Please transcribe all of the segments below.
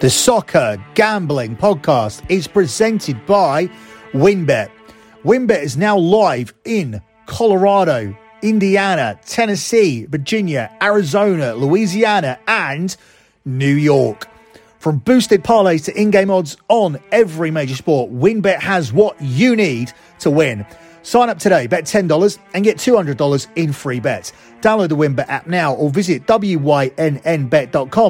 The Soccer Gambling Podcast is presented by WynnBET. WynnBET is now live in Colorado, Indiana, Tennessee, Virginia, Arizona, Louisiana, and New York. From boosted parlays to in game odds on every major sport, WynnBET has what you need to win. Sign up today, bet $10 and get $200 in free bets. Download the WynnBET app now or visit wynnbet.com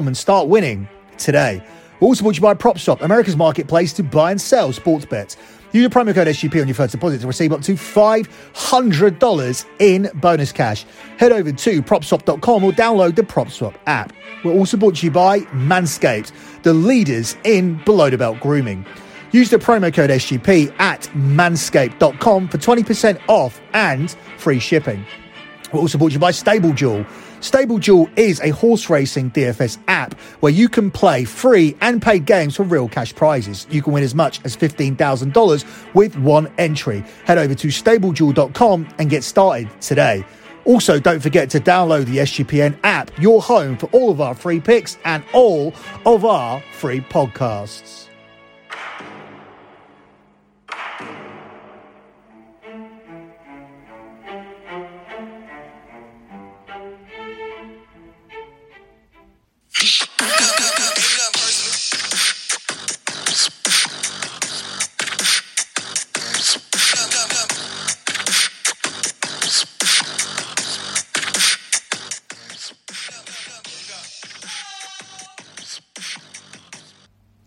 and start winning today. Also brought to you by PropSwap, America's marketplace to buy and sell sports bets. Use the promo code SGP on your first deposit to receive up to $500 in bonus cash. Head over to propswap.com or download the PropSwap app. We're also brought to you by Manscaped, the leaders in below the belt grooming. Use the promo code SGP at manscaped.com for 20% off and free shipping. We're also brought to you by Stable Duel. Stable Duel is a horse racing DFS app where you can play free and paid games for real cash prizes. You can win as much as $15,000 with one entry. Head over to stableduel.com and get started today. Also, don't forget to download the SGPN app, your home for all of our free picks and all of our free podcasts.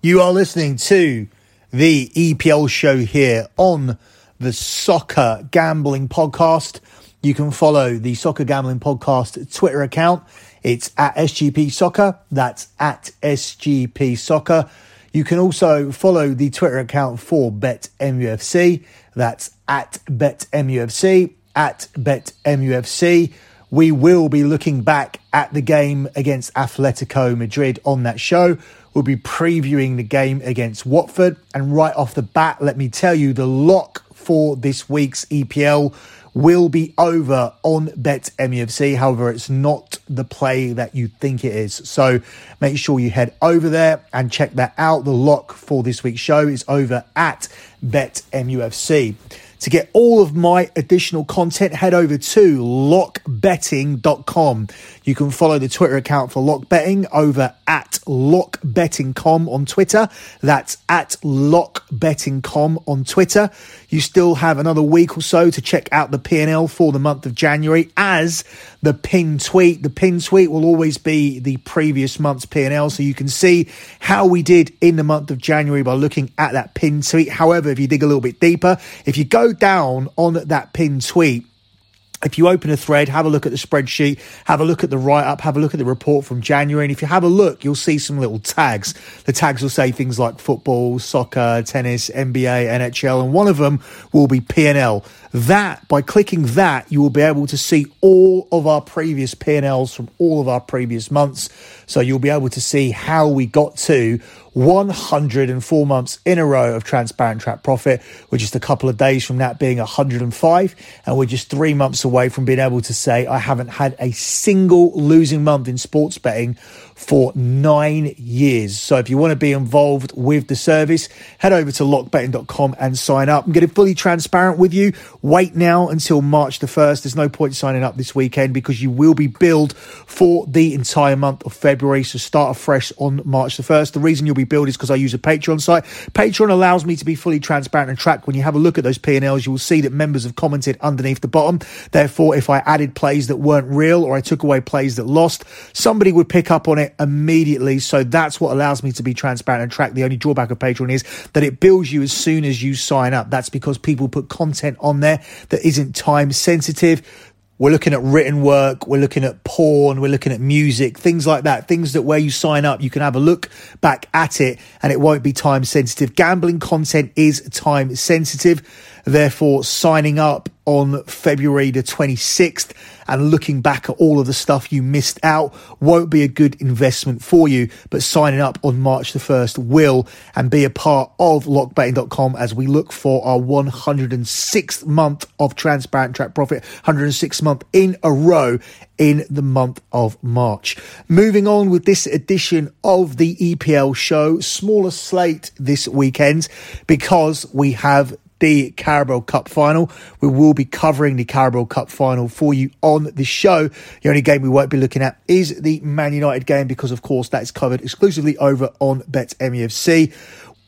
You are listening to the EPL show here on the Soccer Gambling Podcast. You can follow the Soccer Gambling Podcast Twitter account. It's at SGP Soccer. That's at SGP Soccer. You can also follow the Twitter account for BetMUFC. That's at BetMUFC, at BetMUFC. We will be looking back at the game against Atletico Madrid on that show. We'll be previewing the game against Watford. And right off the bat, let me tell you the lock for this week's EPL will be over on Bet MUFC. However, it's not the play that you think it is. So make sure you head over there and check that out. The lock for this week's show is over at Bet MUFC. To get all of my additional content, head over to lockbetting.com. You can follow the Twitter account for Lock Betting over at lockbetting.com on Twitter. That's at lockbetting.com on Twitter. You still have another week or so to check out the P&L for the month of January as the pin tweet. The pin tweet will always be the previous month's P&L so you can see how we did in the month of January by looking at that pin tweet. However, if you dig a little bit deeper, if you go down on that pin tweet, if you open a thread, have a look at the spreadsheet, have a look at the write up, have a look at the report from January. And if you have a look, you'll see some little tags. The tags will say things like football, soccer, tennis, NBA, NHL, and one of them will be P&L. That, by clicking that, you will be able to see all of our previous P&Ls from all of our previous months. So you'll be able to see how we got to 104 months in a row of transparent track profit. We're just a couple of days from that being 105, and we're just three months away from being able to say I haven't had a single losing month in sports betting for nine years. So if you want to be involved with the service, head over to lockbetting.com and sign up. I'm getting fully transparent with you. Wait now until March the 1st. There's no point signing up this weekend because you will be billed for the entire month of February. So start afresh on March the 1st. The reason you'll be billed is because I use a Patreon site. Patreon allows me to be fully transparent and track. When you have a look at those P&Ls, you will see that members have commented underneath the bottom. Therefore, if I added plays that weren't real or I took away plays that lost, somebody would pick up on it immediately. So that's what allows me to be transparent and track. The only drawback of Patreon is that it bills you as soon as you sign up. That's because people put content on there that isn't time sensitive. We're looking at written work, we're looking at porn, we're looking at music, things like that. Things that where you sign up, you can have a look back at it and it won't be time sensitive. Gambling content is time sensitive. Therefore, signing up on February the 26th and looking back at all of the stuff you missed out won't be a good investment for you. But signing up on March the 1st will and be a part of lockbetting.com as we look for our 106th month of transparent track profit, 106th month in a row in the month of March. Moving on with this edition of the EPL show, smaller slate this weekend because we have the Carabao Cup final. We will be covering the Carabao Cup final for you on the show. The only game we won't be looking at is the Man United game because, of course, that is covered exclusively over on BetMUFC.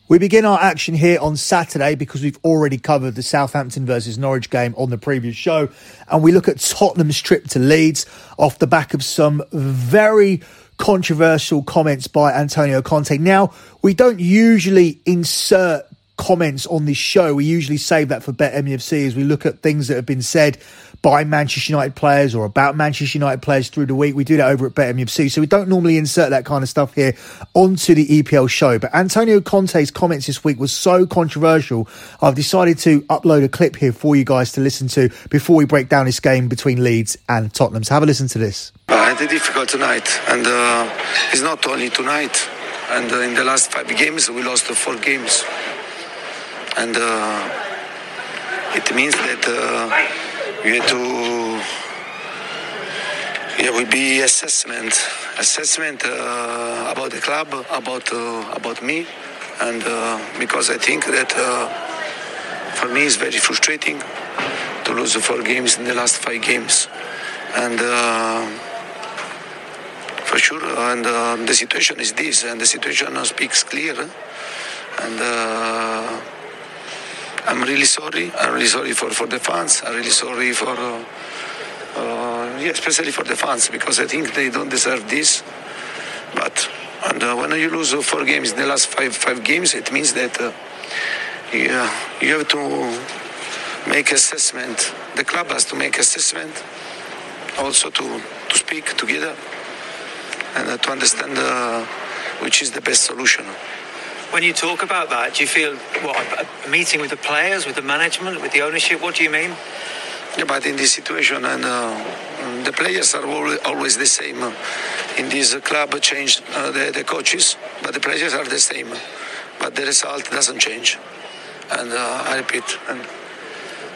We begin our action here on Saturday because we've already covered the Southampton versus Norwich game on the previous show. And we look at Tottenham's trip to Leeds off the back of some very controversial comments by Antonio Conte. Now, we don't usually insert comments on this show. We usually save that for Bet MUFC as we look at things that have been said by Manchester United players or about Manchester United players through the week. We do that over at Bet MUFC. So we don't normally insert that kind of stuff here onto the EPL show. But Antonio Conte's comments this week was so controversial. I've decided to upload a clip here for you guys to listen to before we break down this game between Leeds and Tottenham. So have a listen to this. It's difficult tonight, and uh, it's not only tonight. And uh, in the last five games, we lost four games and uh, it means that uh, we have to yeah will be assessment assessment uh, about the club about uh, about me. And uh, because I think that uh, for me it's very frustrating to lose four games in the last five games. And for sure and the situation is this and the situation speaks clear. And I'm really sorry. I'm really sorry for, for the fans. I'm really sorry for, uh, uh, yeah, especially for the fans because I think they don't deserve this. But and uh, when you lose four games in the last five five games, it means that uh, you, you have to make assessment. The club has to make assessment, also to to speak together and uh, to understand uh, which is the best solution. When you talk about that, do you feel what a meeting with the players, with the management, with the ownership? What do you mean? Yeah, but in this situation, and uh, the players are always the same. In this club, change uh, the, the, coaches, but the players are the same. But the result doesn't change. And uh, I repeat, and,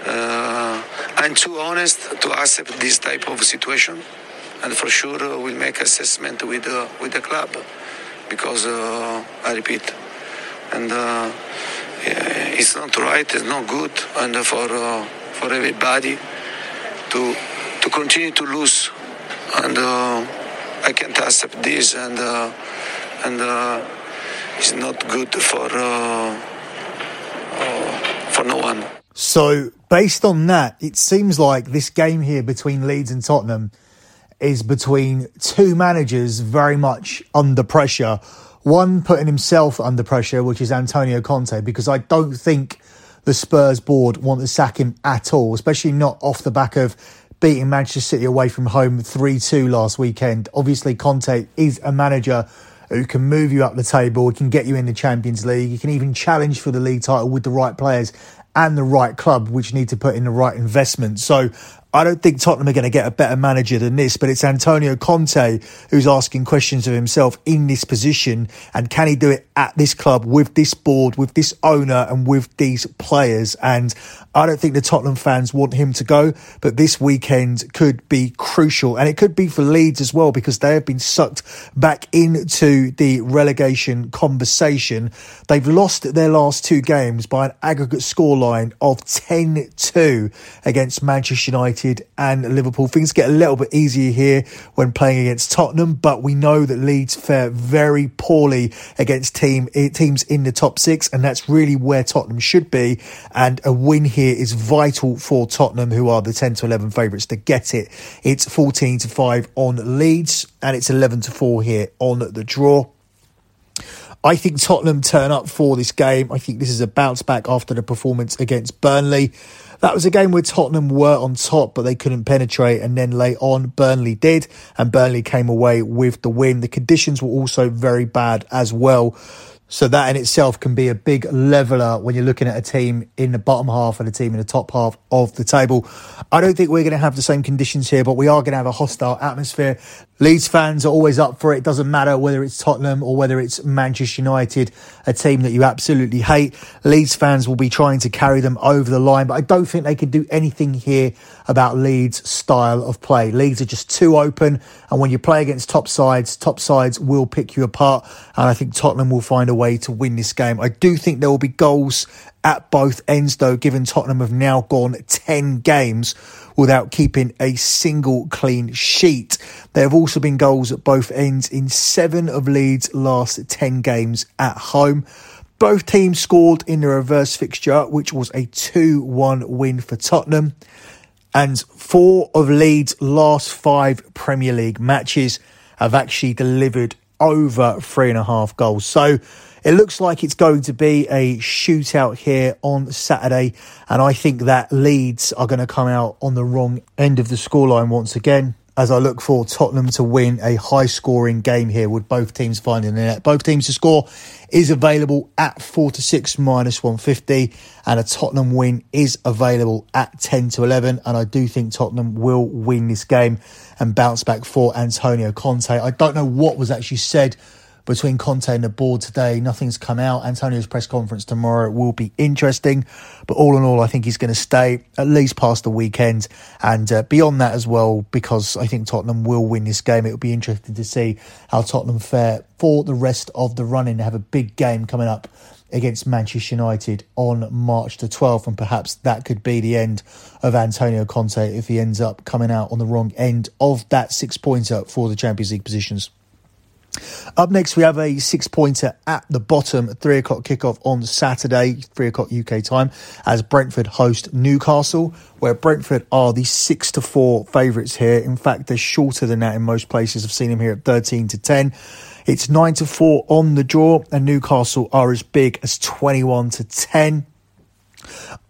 uh, I'm too honest to accept this type of situation, and for sure we'll make assessment with uh, with the club because uh, I repeat and uh, it's not right. It's not good, and for uh, for everybody to to continue to lose, and uh, I can't accept this, and and it's not good for for no one. So, based on that, it seems like this game here between Leeds and Tottenham is between two managers very much under pressure one putting himself under pressure, which is Antonio Conte, because I don't think the Spurs board want to sack him at all, especially not off the back of beating Manchester City away from home 3 2 last weekend. Obviously, Conte is a manager who can move you up the table, can get you in the Champions League, he can even challenge for the league title with the right players and the right club, which need to put in the right investment. So I don't think Tottenham are going to get a better manager than this, but it's Antonio Conte who's asking questions of himself in this position. And can he do it at this club with this board, with this owner, and with these players? And I don't think the Tottenham fans want him to go, but this weekend could be crucial. And it could be for Leeds as well, because they have been sucked back into the relegation conversation. They've lost their last two games by an aggregate scoreline of 10 2 against Manchester United United and Liverpool. Things get a little bit easier here when playing against Tottenham, but we know that Leeds fare very poorly against team eh, teams in the top six, and that's really where Tottenham should be. And a win here is vital for Tottenham, who are the 10 to 11 favourites to get it. It's 14 to 5 on Leeds, and it's 11 to 4 here on the draw. I think Tottenham turn up for this game. I think this is a bounce back after the performance against Burnley. That was a game where Tottenham were on top, but they couldn't penetrate. And then late on, Burnley did, and Burnley came away with the win. The conditions were also very bad as well. So that in itself can be a big leveler when you're looking at a team in the bottom half and a team in the top half of the table. I don't think we're going to have the same conditions here, but we are going to have a hostile atmosphere. Leeds fans are always up for it. it. Doesn't matter whether it's Tottenham or whether it's Manchester United, a team that you absolutely hate. Leeds fans will be trying to carry them over the line, but I don't think they can do anything here about Leeds' style of play. Leeds are just too open, and when you play against top sides, top sides will pick you apart. And I think Tottenham will find a way to win this game. I do think there will be goals at both ends, though, given Tottenham have now gone 10 games without keeping a single clean sheet. There have also been goals at both ends in seven of Leeds' last 10 games at home. Both teams scored in the reverse fixture, which was a 2 1 win for Tottenham. And four of Leeds' last five Premier League matches have actually delivered over three and a half goals. So it looks like it's going to be a shootout here on Saturday, and I think that Leeds are going to come out on the wrong end of the scoreline once again. As I look for Tottenham to win a high scoring game here with both teams finding the net. Both teams to score is available at 4 to 6 minus 150, and a Tottenham win is available at 10 to 11. And I do think Tottenham will win this game and bounce back for Antonio Conte. I don't know what was actually said between Conte and the board today. Nothing's come out. Antonio's press conference tomorrow will be interesting. But all in all, I think he's going to stay at least past the weekend and uh, beyond that as well, because I think Tottenham will win this game. It will be interesting to see how Tottenham fare for the rest of the running. They have a big game coming up against Manchester United on March the 12th, and perhaps that could be the end of Antonio Conte if he ends up coming out on the wrong end of that six pointer for the Champions League positions. Up next, we have a six pointer at the bottom, three o'clock kickoff on Saturday, three o'clock UK time, as Brentford host Newcastle, where Brentford are the six to four favourites here. In fact, they're shorter than that in most places. I've seen them here at 13 to 10. It's nine to four on the draw, and Newcastle are as big as 21 to 10.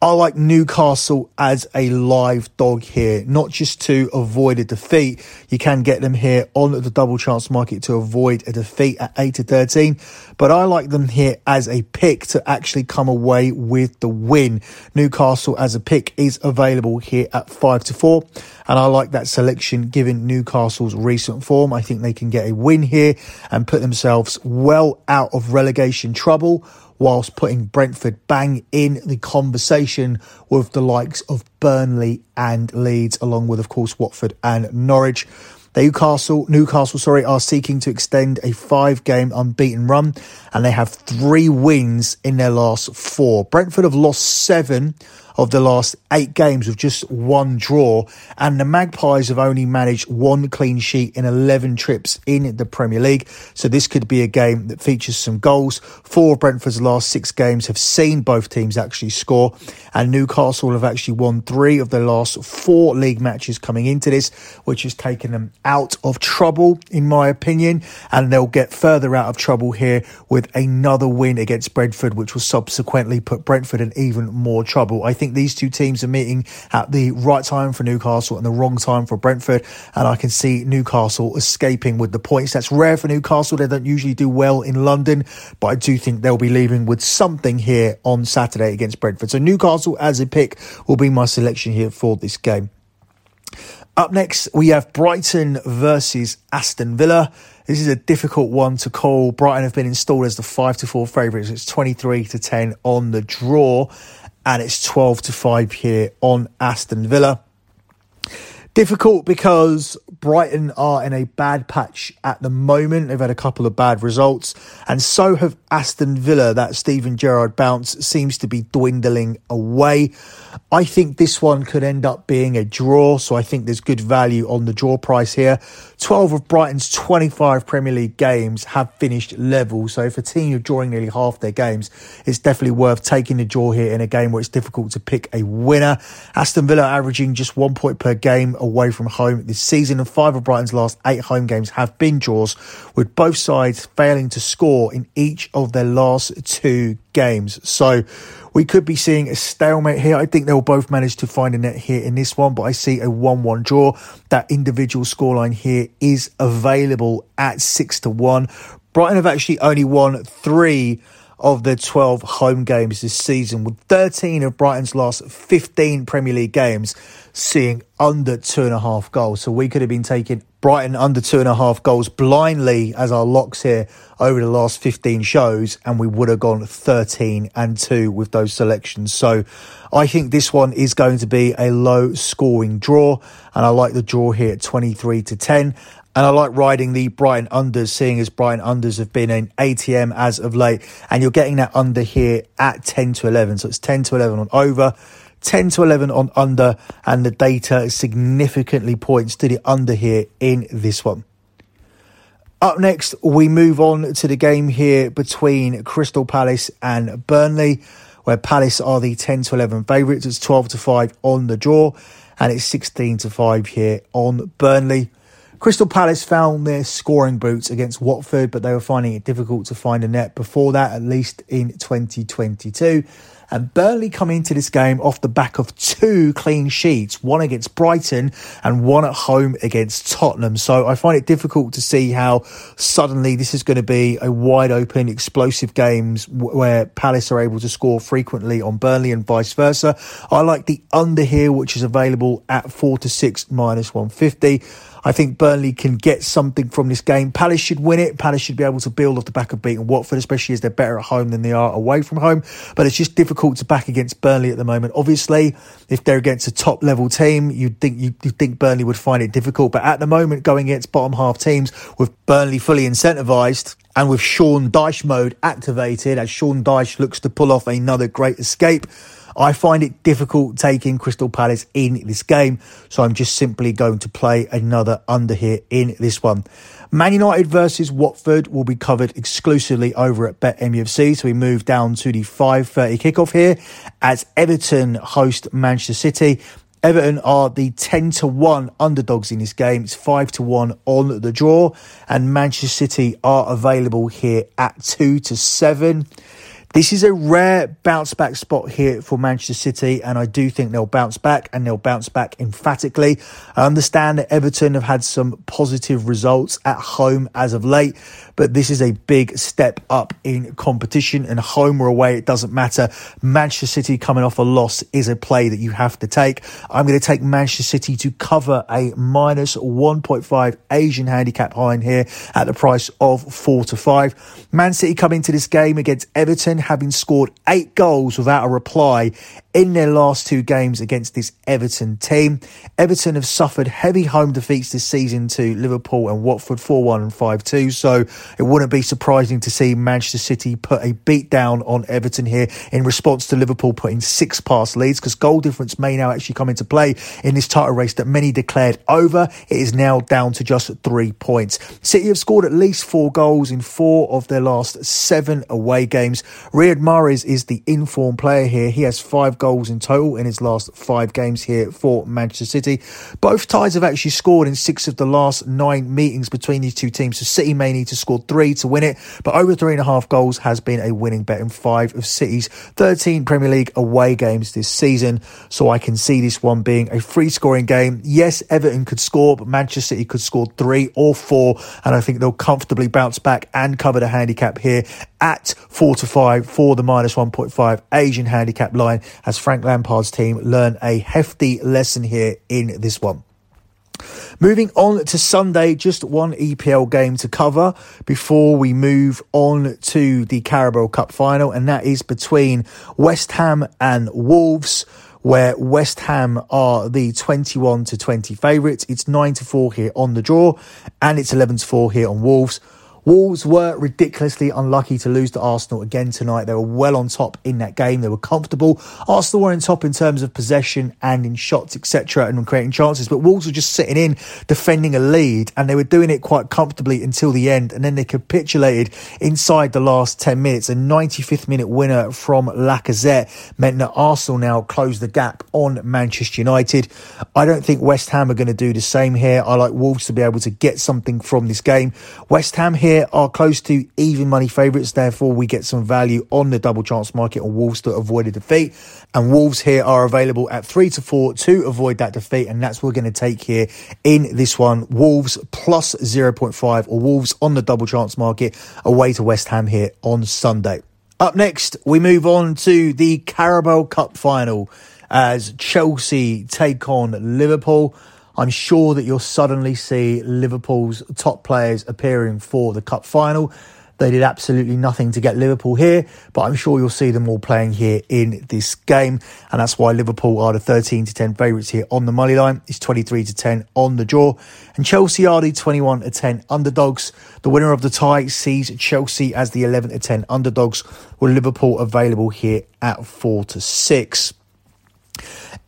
I like Newcastle as a live dog here, not just to avoid a defeat. You can get them here on the double chance market to avoid a defeat at 8 to 13, but I like them here as a pick to actually come away with the win. Newcastle as a pick is available here at 5 to 4, and I like that selection given Newcastle's recent form. I think they can get a win here and put themselves well out of relegation trouble whilst putting Brentford bang in the conversation with the likes of Burnley and Leeds, along with, of course, Watford and Norwich. Newcastle, Newcastle, sorry, are seeking to extend a five-game unbeaten run, and they have three wins in their last four. Brentford have lost seven of the last eight games with just one draw, and the Magpies have only managed one clean sheet in 11 trips in the Premier League. So this could be a game that features some goals. Four of Brentford's last six games have seen both teams actually score, and Newcastle have actually won three of their last four league matches coming into this, which has taken them out of trouble, in my opinion, and they'll get further out of trouble here with another win against Brentford, which will subsequently put Brentford in even more trouble. I think these two teams are meeting at the right time for Newcastle and the wrong time for Brentford. And I can see Newcastle escaping with the points. That's rare for Newcastle. They don't usually do well in London, but I do think they'll be leaving with something here on Saturday against Brentford. So Newcastle as a pick will be my selection here for this game. Up next, we have Brighton versus Aston Villa. This is a difficult one to call. Brighton have been installed as the 5 to 4 favourites. It's 23 to 10 on the draw and it's 12 to 5 here on Aston Villa. Difficult because Brighton are in a bad patch at the moment. They've had a couple of bad results, and so have Aston Villa. That Steven Gerrard bounce seems to be dwindling away. I think this one could end up being a draw, so I think there's good value on the draw price here. 12 of Brighton's 25 Premier League games have finished level, so if a team are drawing nearly half their games, it's definitely worth taking the draw here in a game where it's difficult to pick a winner. Aston Villa averaging just one point per game away from home this season, and five of Brighton's last eight home games have been draws, with both sides failing to score in each of their last two games. So we could be seeing a stalemate here. I think they'll both manage to find a net here in this one, but I see a 1 1 draw. That individual scoreline here is available at 6 to 1. Brighton have actually only won three of their 12 home games this season, with 13 of Brighton's last 15 Premier League games seeing under two and a half goals. So we could have been taking Brighton under two and a half goals blindly as our locks here over the last 15 shows, and we would have gone 13 and 2 with those selections. So I think this one is going to be a low scoring draw, and I like the draw here at 23 to 10. And I like riding the Brighton unders, seeing as Brighton unders have been in ATM as of late. And you're getting that under here at 10 to 11. So it's 10 to 11 on over, 10 to 11 on under. And the data significantly points to the under here in this one. Up next, we move on to the game here between Crystal Palace and Burnley, where Palace are the 10 to 11 favourites. It's 12 to 5 on the draw, and it's 16 to 5 here on Burnley. Crystal Palace found their scoring boots against Watford, but they were finding it difficult to find a net before that, at least in 2022. And Burnley come into this game off the back of two clean sheets, one against Brighton and one at home against Tottenham. So I find it difficult to see how suddenly this is going to be a wide open, explosive games where Palace are able to score frequently on Burnley and vice versa. I like the under here, which is available at four to six minus 150. I think Burnley can get something from this game. Palace should win it. Palace should be able to build off the back of beating Watford, especially as they're better at home than they are away from home. But it's just difficult to back against Burnley at the moment. Obviously, if they're against a top level team, you'd think you think Burnley would find it difficult. But at the moment, going against bottom half teams with Burnley fully incentivised, and with Sean Dyche mode activated as Sean Dyche looks to pull off another great escape. I find it difficult taking Crystal Palace in this game, so I'm just simply going to play another under here in this one. Man United versus Watford will be covered exclusively over at BetMUFC, so we move down to the 5:30 kickoff here as Everton host Manchester City. Everton are the 10 to 1 underdogs in this game. It's 5 to 1 on the draw. And Manchester City are available here at 2 to 7. This is a rare bounce back spot here for Manchester City, and I do think they'll bounce back and they'll bounce back emphatically. I understand that Everton have had some positive results at home as of late, but this is a big step up in competition and home or away, it doesn't matter. Manchester City coming off a loss is a play that you have to take. I'm going to take Manchester City to cover a minus 1.5 Asian handicap line here at the price of 4 to 5. Man City come into this game against Everton having scored eight goals without a reply in their last two games against this Everton team. Everton have suffered heavy home defeats this season to Liverpool and Watford 4 1 and 5 2. So it wouldn't be surprising to see Manchester City put a beat down on Everton here in response to Liverpool putting six past Leeds because goal difference may now actually come into play in this title race that many declared over. It is now down to just three points. City have scored at least four goals in four of their last seven away games. Riyad Mahrez is the informed player here. He has five goals in total in his last five games here for Manchester City. Both ties have actually scored in six of the last nine meetings between these two teams. So City may need to score three to win it, but over three and a half goals has been a winning bet in five of City's 13 Premier League away games this season. So I can see this one being a free scoring game. Yes, Everton could score, but Manchester City could score three or four, and I think they'll comfortably bounce back and cover the handicap here at four to five for the minus 1.5 Asian handicap line as Frank Lampard's team learn a hefty lesson here in this one. Moving on to Sunday, just one EPL game to cover before we move on to the Carabao Cup final, and that is between West Ham and Wolves where West Ham are the 21 to 20 favourites. It's 9 to 4 here on the draw, and it's 11 to 4 here on Wolves. Wolves were ridiculously unlucky to lose to Arsenal again tonight. They were well on top in that game. They were comfortable. Arsenal were in top in terms of possession and in shots, etc., and creating chances. But Wolves were just sitting in, defending a lead, and they were doing it quite comfortably until the end. And then they capitulated inside the last 10 minutes. A 95th minute winner from Lacazette meant that Arsenal now closed the gap on Manchester United. I don't think West Ham are going to do the same here. I like Wolves to be able to get something from this game. West Ham here here are close to even money favourites, therefore we get some value on the double chance market on Wolves to avoid a defeat. And Wolves here are available at three to four to avoid that defeat, and that's what we're going to take here in this one. Wolves plus 0.5 or Wolves on the double chance market away to West Ham here on Sunday. Up next, we move on to the Carabao Cup final as Chelsea take on Liverpool. I'm sure that you'll suddenly see Liverpool's top players appearing for the cup final. They did absolutely nothing to get Liverpool here, but I'm sure you'll see them all playing here in this game. And that's why Liverpool are the 13 to 10 favourites here on the money line. It's 23 to 10 on the draw. And Chelsea are the 21 to 10 underdogs. The winner of the tie sees Chelsea as the 11 to 10 underdogs, with Liverpool available here at 4 to 6.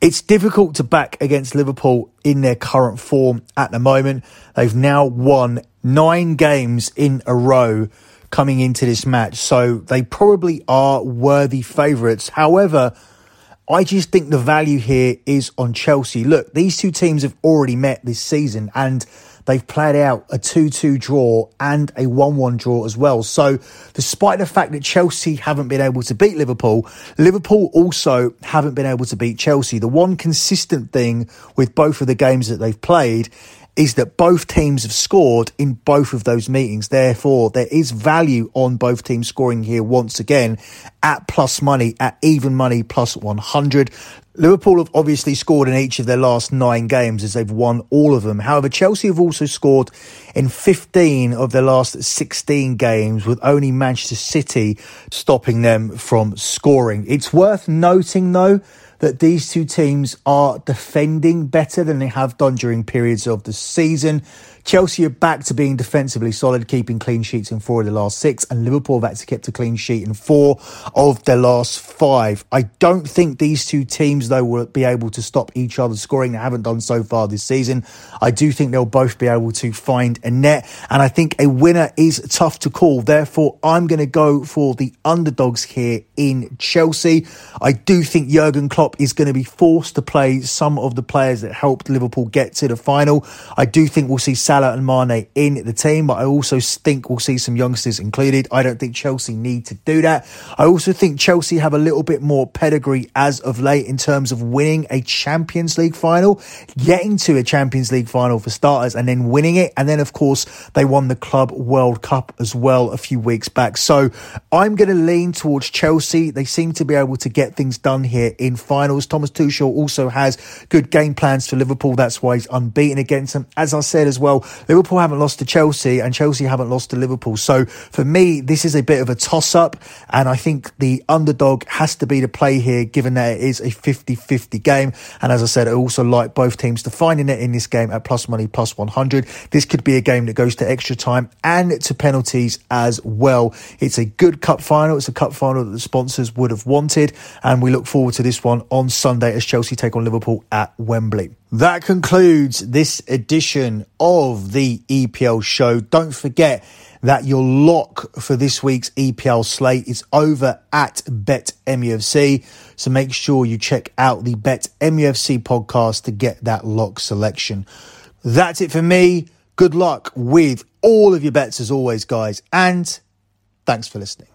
It's difficult to back against Liverpool in their current form at the moment. They've now won nine games in a row coming into this match, so they probably are worthy favourites. However, I just think the value here is on Chelsea. Look, these two teams have already met this season and they've played out a 2 2 draw and a 1 1 draw as well. So, despite the fact that Chelsea haven't been able to beat Liverpool, Liverpool also haven't been able to beat Chelsea. The one consistent thing with both of the games that they've played is that both teams have scored in both of those meetings. Therefore, there is value on both teams scoring here once again at plus money, at even money plus 100. Liverpool have obviously scored in each of their last nine games as they've won all of them. However, Chelsea have also scored in 15 of their last 16 games with only Manchester City stopping them from scoring. It's worth noting though that these two teams are defending better than they have done during periods of the season. Chelsea are back to being defensively solid, keeping clean sheets in four of the last six, and Liverpool have actually kept a clean sheet in four of their last five. I don't think these two teams, though, will be able to stop each other scoring. They haven't done so far this season. I do think they'll both be able to find a net, and I think a winner is tough to call. Therefore, I'm going to go for the underdogs here in Chelsea. I do think Jurgen Klopp is going to be forced to play some of the players that helped Liverpool get to the final. I do think we'll see Salah and Mane in the team, but I also think we'll see some youngsters included. I don't think Chelsea need to do that. I also think Chelsea have a little bit more pedigree as of late in terms of winning a Champions League final, getting to a Champions League final for starters, and then winning it. And then, of course, they won the Club World Cup as well a few weeks back. So I'm going to lean towards Chelsea. They seem to be able to get things done here in finals. Thomas Tuchel also has good game plans for Liverpool. That's why he's unbeaten against them. As I said as well, Liverpool haven't lost to Chelsea and Chelsea haven't lost to Liverpool. So for me, this is a bit of a toss up. And I think the underdog has to be the play here, given that it is a 50 50 game. And as I said, I also like both teams to find a net in this game at plus money, plus 100. This could be a game that goes to extra time and to penalties as well. It's a good cup final. It's a cup final that the sponsors would have wanted. And we look forward to this one on Sunday as Chelsea take on Liverpool at Wembley. That concludes this edition of the EPL show. Don't forget that your lock for this week's EPL slate is over at Bet MUFC. So make sure you check out the Bet MUFC podcast to get that lock selection. That's it for me. Good luck with all of your bets as always, guys. And thanks for listening.